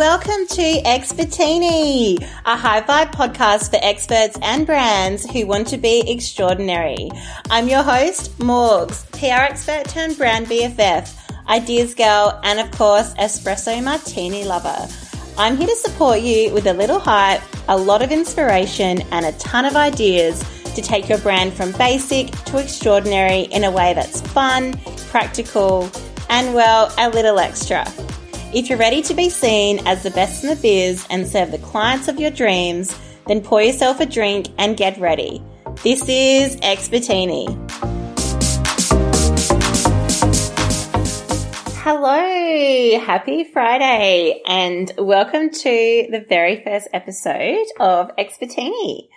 Welcome to Expertini, a high vibe podcast for experts and brands who want to be extraordinary. I'm your host, Morgz, PR expert turned brand BFF, ideas girl, and of course, espresso martini lover. I'm here to support you with a little hype, a lot of inspiration, and a ton of ideas to take your brand from basic to extraordinary in a way that's fun, practical, and well, a little extra. If you're ready to be seen as the best in the biz and serve the clients of your dreams, then pour yourself a drink and get ready. This is Expertini. Hello, happy Friday, and welcome to the very first episode of Expertini.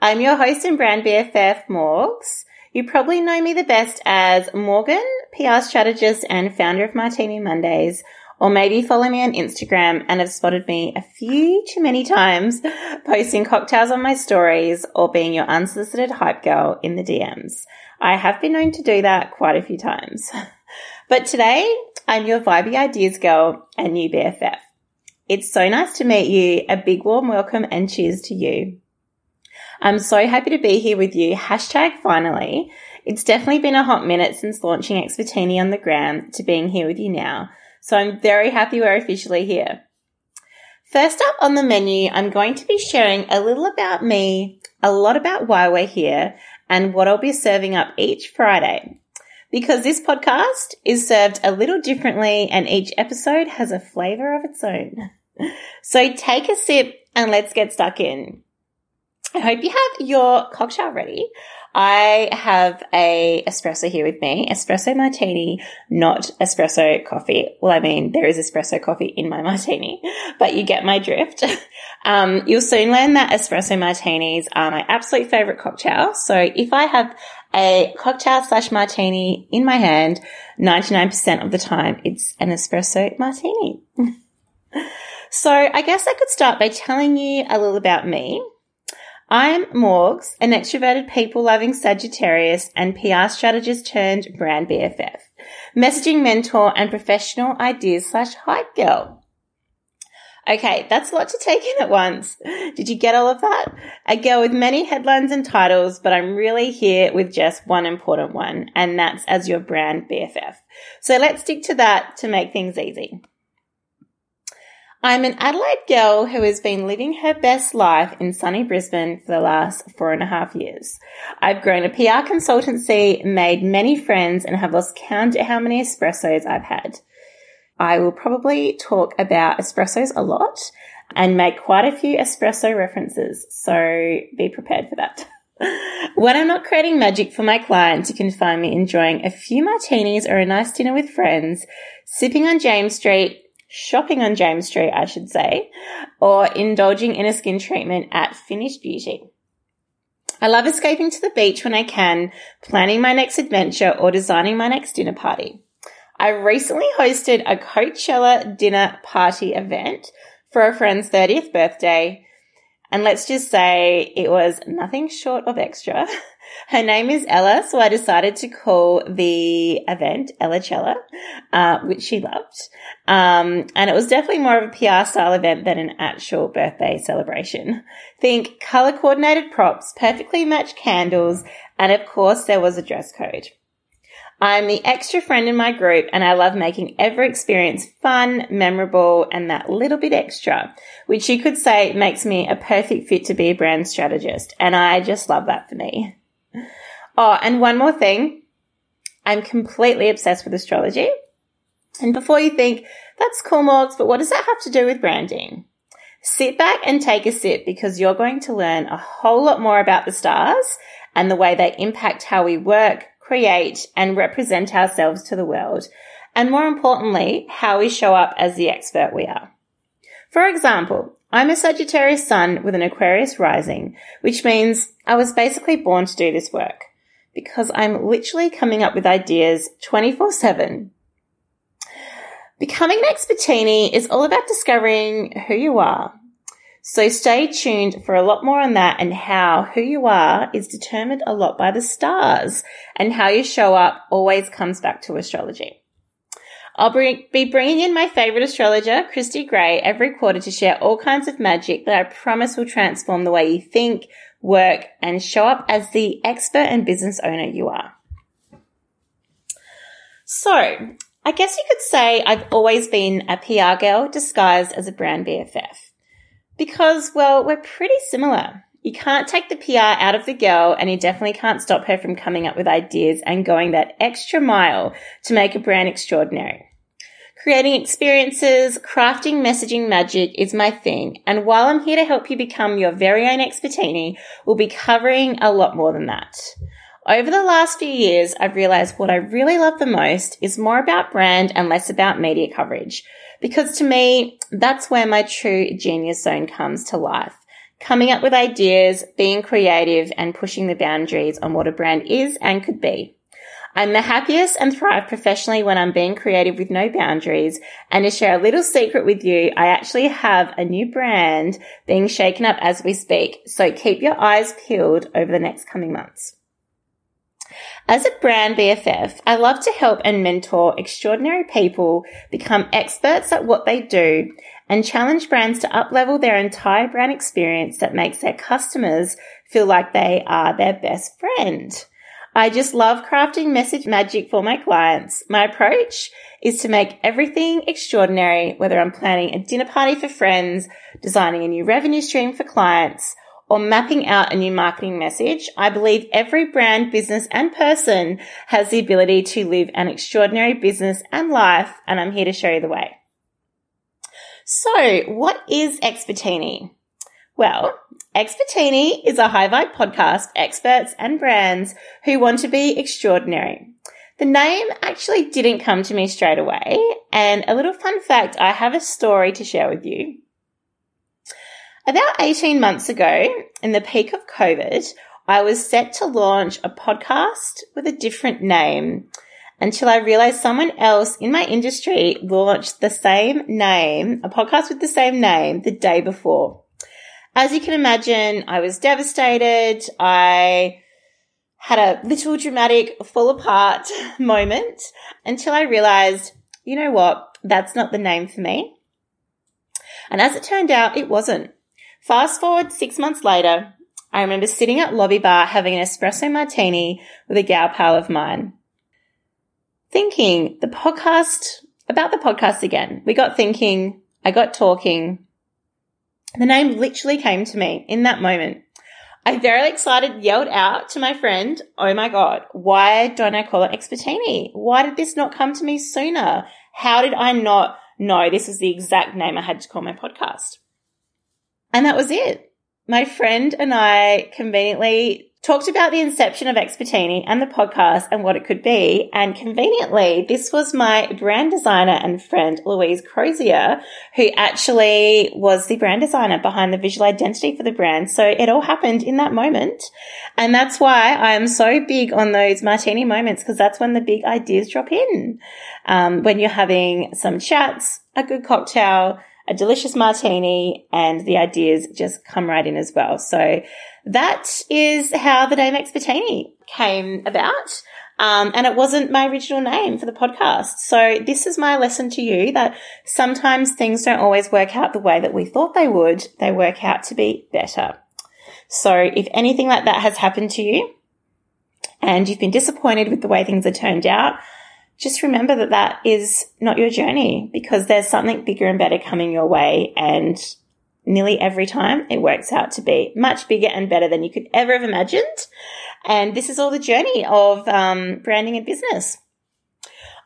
I'm your host and brand BFF, Morgz. You probably know me the best as Morgan, PR strategist and founder of Martini Mondays, or maybe follow me on Instagram and have spotted me a few too many times posting cocktails on my stories or being your unsolicited hype girl in the DMs. I have been known to do that quite a few times. But today, I'm your vibey ideas girl and new BFF. It's so nice to meet you. A big warm welcome and cheers to you. I'm so happy to be here with you. Hashtag finally. It's definitely been a hot minute since launching Expertini on the gram to being here with you now. So I'm very happy we're officially here. First up on the menu, I'm going to be sharing a little about me, a lot about why we're here, and what I'll be serving up each Friday. Because this podcast is served a little differently and each episode has a flavor of its own. So take a sip and let's get stuck in. I hope you have your cocktail ready. I have a espresso here with me, espresso martini, not espresso coffee. Well, I mean, there is espresso coffee in my martini, but you get my drift. Um, you'll soon learn that espresso martinis are my absolute favorite cocktail. So if I have a cocktail slash martini in my hand, 99% of the time it's an espresso martini. so I guess I could start by telling you a little about me. I'm Morgz, an extroverted people loving Sagittarius and PR strategist turned brand BFF, messaging mentor and professional ideas slash hype girl. Okay, that's a lot to take in at once. Did you get all of that? A girl with many headlines and titles, but I'm really here with just one important one, and that's as your brand BFF. So let's stick to that to make things easy. I'm an Adelaide girl who has been living her best life in sunny Brisbane for the last four and a half years. I've grown a PR consultancy, made many friends, and have lost count at how many espressos I've had. I will probably talk about espressos a lot and make quite a few espresso references, so be prepared for that. when I'm not creating magic for my clients, you can find me enjoying a few martinis or a nice dinner with friends, sipping on James Street, shopping on James Street, I should say, or indulging in a skin treatment at Finished Beauty. I love escaping to the beach when I can, planning my next adventure, or designing my next dinner party. I recently hosted a Coachella dinner party event for a friend's 30th birthday. And let's just say it was nothing short of extra. Her name is Ella, so I decided to call the event Ella Cella, uh, which she loved. Um, and it was definitely more of a PR style event than an actual birthday celebration. Think color coordinated props, perfectly matched candles, and of course there was a dress code. I'm the extra friend in my group and I love making every experience fun, memorable, and that little bit extra, which you could say makes me a perfect fit to be a brand strategist. And I just love that for me. Oh, and one more thing. I'm completely obsessed with astrology. And before you think, that's cool, Morgz, but what does that have to do with branding? Sit back and take a sip because you're going to learn a whole lot more about the stars and the way they impact how we work, create, and represent ourselves to the world. And more importantly, how we show up as the expert we are. For example, I'm a Sagittarius sun with an Aquarius rising, which means I was basically born to do this work because I'm literally coming up with ideas 24 7. Becoming an expertini is all about discovering who you are, so stay tuned for a lot more on that and how who you are is determined a lot by the stars and how you show up always comes back to astrology. I'll be bringing in my favorite astrologer, Christy Gray, every quarter to share all kinds of magic that I promise will transform the way you think, work, and show up as the expert and business owner you are. So, I guess you could say I've always been a PR girl disguised as a brand BFF. Because, well, we're pretty similar. You can't take the PR out of the girl and you definitely can't stop her from coming up with ideas and going that extra mile to make a brand extraordinary. Creating experiences, crafting messaging magic is my thing. And while I'm here to help you become your very own expertini, we'll be covering a lot more than that. Over the last few years, I've realized what I really love the most is more about brand and less about media coverage. Because to me, that's where my true genius zone comes to life. Coming up with ideas, being creative and pushing the boundaries on what a brand is and could be. I'm the happiest and thrive professionally when I'm being creative with no boundaries. And to share a little secret with you, I actually have a new brand being shaken up as we speak. So keep your eyes peeled over the next coming months. As a brand BFF, I love to help and mentor extraordinary people become experts at what they do and challenge brands to uplevel their entire brand experience that makes their customers feel like they are their best friend. I just love crafting message magic for my clients. My approach is to make everything extraordinary, whether I'm planning a dinner party for friends, designing a new revenue stream for clients, or mapping out a new marketing message, I believe every brand, business and person has the ability to live an extraordinary business and life. And I'm here to show you the way. So what is Expertini? Well, Expertini is a high vibe podcast, experts and brands who want to be extraordinary. The name actually didn't come to me straight away. And a little fun fact, I have a story to share with you. About 18 months ago, in the peak of COVID, I was set to launch a podcast with a different name until I realized someone else in my industry launched the same name, a podcast with the same name the day before. As you can imagine, I was devastated. I had a little dramatic fall apart moment until I realized, you know what? That's not the name for me. And as it turned out, it wasn't. Fast forward six months later, I remember sitting at lobby bar having an espresso martini with a gal pal of mine. Thinking the podcast, about the podcast again. We got thinking, I got talking. The name literally came to me in that moment. I very excited yelled out to my friend, Oh my God, why don't I call it Expertini? Why did this not come to me sooner? How did I not know this was the exact name I had to call my podcast? And that was it. My friend and I conveniently talked about the inception of Expertini and the podcast and what it could be. And conveniently, this was my brand designer and friend, Louise Crozier, who actually was the brand designer behind the visual identity for the brand. So it all happened in that moment. And that's why I'm so big on those martini moments because that's when the big ideas drop in. Um, when you're having some chats, a good cocktail, a delicious martini and the ideas just come right in as well. So that is how the name Expertini came about. Um, and it wasn't my original name for the podcast. So this is my lesson to you that sometimes things don't always work out the way that we thought they would. They work out to be better. So if anything like that has happened to you and you've been disappointed with the way things are turned out, just remember that that is not your journey because there's something bigger and better coming your way. And nearly every time it works out to be much bigger and better than you could ever have imagined. And this is all the journey of um, branding and business.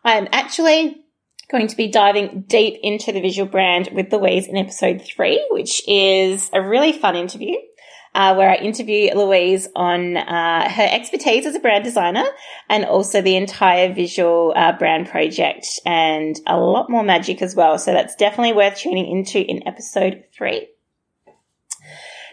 I'm actually going to be diving deep into the visual brand with Louise in episode three, which is a really fun interview uh, where I interview Louise on uh, her expertise as a brand designer and also the entire visual uh, brand project and a lot more magic as well. So that's definitely worth tuning into in episode three.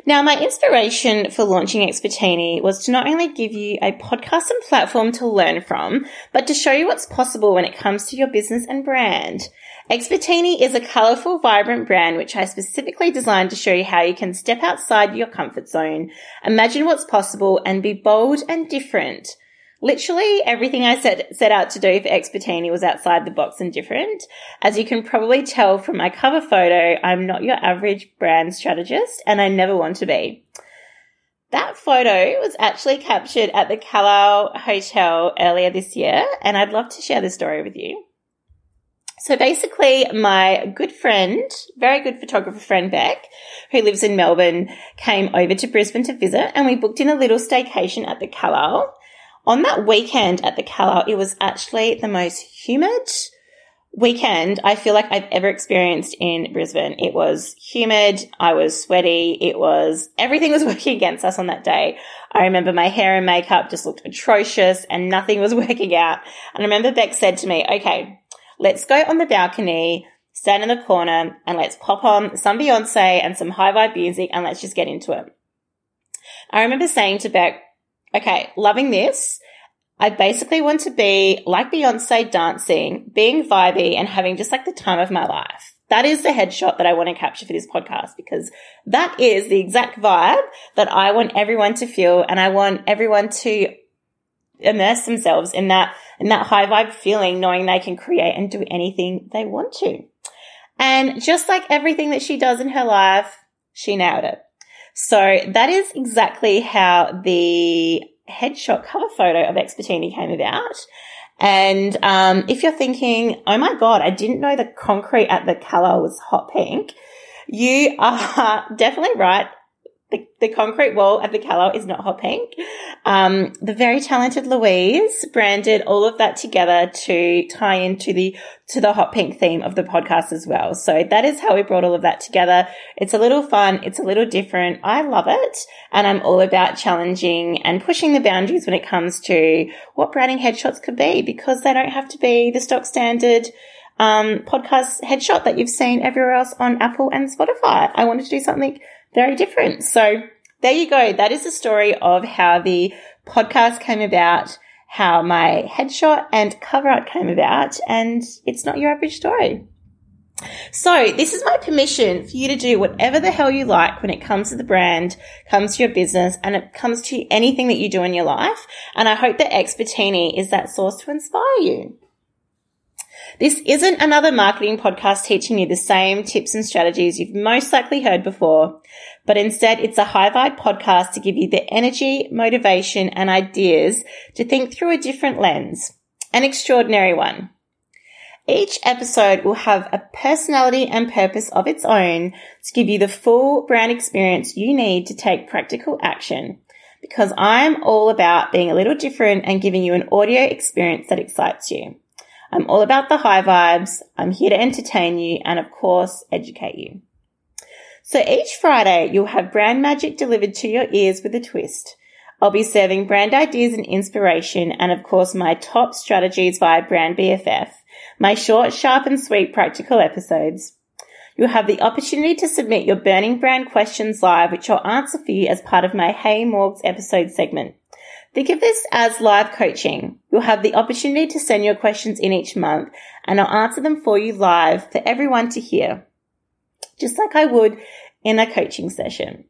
Now, my inspiration for launching Expertini was to not only give you a podcast and platform to learn from, but to show you what's possible when it comes to your business and brand. Expertini is a colorful, vibrant brand which I specifically designed to show you how you can step outside your comfort zone, imagine what's possible and be bold and different Literally everything I set, set out to do for Expertini was outside the box and different. As you can probably tell from my cover photo, I'm not your average brand strategist and I never want to be. That photo was actually captured at the Calile Hotel earlier this year and I'd love to share the story with you. So basically, my good friend, very good photographer friend Beck, who lives in Melbourne, came over to Brisbane to visit and we booked in a little staycation at the Calile. On that weekend at the Calile, it was actually the most humid weekend I feel like I've ever experienced in Brisbane. It was humid. I was sweaty. It was, everything was working against us on that day. I remember my hair and makeup just looked atrocious and nothing was working out. And I remember Beck said to me, okay, let's go on the balcony, stand in the corner, and let's pop on some Beyonce and some high vibe music and let's just get into it. I remember saying to Beck, okay, loving this. I basically want to be like Beyonce dancing, being vibey and having just like the time of my life. That is the headshot that I want to capture for this podcast because that is the exact vibe that I want everyone to feel and I want everyone to immerse themselves in that in that high vibe feeling, knowing they can create and do anything they want to. And just like everything that she does in her life, she nailed it. So that is exactly how the headshot cover photo of Expertini came about. And um, if you're thinking, oh my God, I didn't know the concrete at the Calile was hot pink, you are definitely right the, the concrete wall at the Calile is not hot pink. Um, the very talented Louise branded all of that together to tie into the to the hot pink theme of the podcast as well. So that is how we brought all of that together. It's a little fun. It's a little different. I love it, and I'm all about challenging and pushing the boundaries when it comes to what branding headshots could be because they don't have to be the stock standard um, podcast headshot that you've seen everywhere else on Apple and Spotify. I wanted to do something very different. So there you go. That is the story of how the podcast came about, how my headshot and cover art came about, and it's not your average story. So this is my permission for you to do whatever the hell you like when it comes to the brand, comes to your business, and it comes to anything that you do in your life. And I hope that Expertini is that source to inspire you. This isn't another marketing podcast teaching you the same tips and strategies you've most likely heard before, but instead it's a high vibe podcast to give you the energy, motivation and ideas to think through a different lens, an extraordinary one. Each episode will have a personality and purpose of its own to give you the full brand experience you need to take practical action because I'm all about being a little different and giving you an audio experience that excites you. I'm all about the high vibes. I'm here to entertain you and of course, educate you. So each Friday, you'll have brand magic delivered to your ears with a twist. I'll be serving brand ideas and inspiration and of course my top strategies via Brand BFF, my short, sharp and sweet practical episodes. You'll have the opportunity to submit your burning brand questions live, which I'll answer for you as part of my Hey Morgz episode segment. Think of this as live coaching. You'll have the opportunity to send your questions in each month and I'll answer them for you live for everyone to hear, just like I would in a coaching session.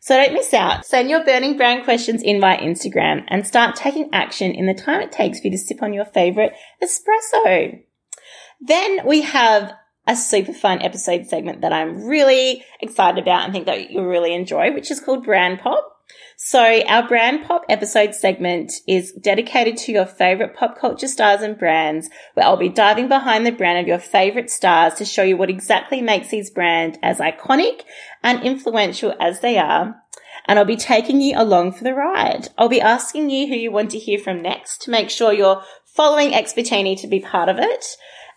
So don't miss out. Send your burning brand questions in via Instagram and start taking action in the time it takes for you to sip on your favorite espresso. Then we have a super fun episode segment that I'm really excited about and think that you'll really enjoy, which is called Brand Pop. So our brand pop episode segment is dedicated to your favorite pop culture stars and brands, where I'll be diving behind the brand of your favorite stars to show you what exactly makes these brands as iconic and influential as they are. And I'll be taking you along for the ride. I'll be asking you who you want to hear from next to make sure you're following Expertini to be part of it.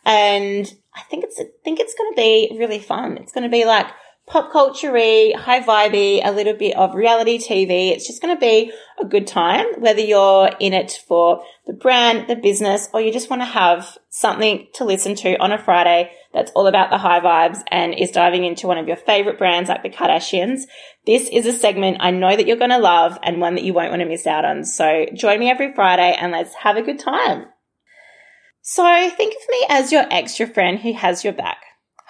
And I think it's, I think it's going to be really fun. It's going to be like pop culture high vibey, a little bit of reality TV. It's just going to be a good time, whether you're in it for the brand, the business, or you just want to have something to listen to on a Friday that's all about the high vibes and is diving into one of your favorite brands like the Kardashians. This is a segment I know that you're going to love and one that you won't want to miss out on. So join me every Friday and let's have a good time. So think of me as your extra friend who has your back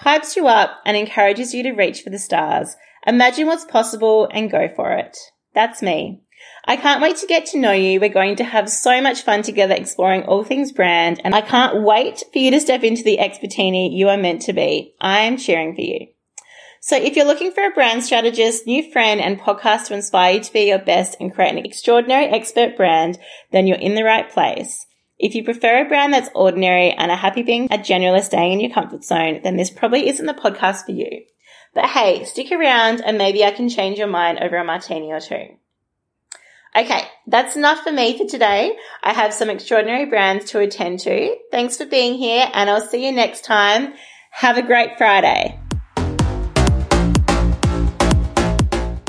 hypes you up and encourages you to reach for the stars. Imagine what's possible and go for it. That's me. I can't wait to get to know you. We're going to have so much fun together exploring all things brand, and I can't wait for you to step into the expertini you are meant to be. I'm cheering for you. So if you're looking for a brand strategist, new friend, and podcast to inspire you to be your best and create an extraordinary expert brand, then you're in the right place. If you prefer a brand that's ordinary and are happy being a generalist staying in your comfort zone, then this probably isn't the podcast for you. But hey, stick around and maybe I can change your mind over a martini or two. Okay, that's enough for me for today. I have some extraordinary brands to attend to. Thanks for being here and I'll see you next time. Have a great Friday.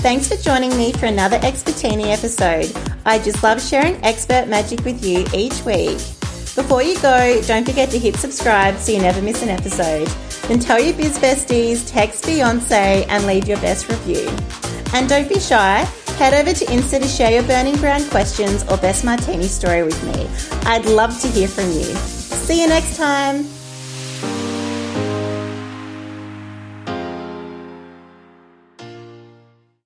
Thanks for joining me for another Expertini episode. I just love sharing expert magic with you each week. Before you go, don't forget to hit subscribe so you never miss an episode. Then tell your biz besties, text Beyonce, and leave your best review. And don't be shy Head over to Insta to share your burning brand questions or best martini story with me. I'd love to hear from you. See you next time.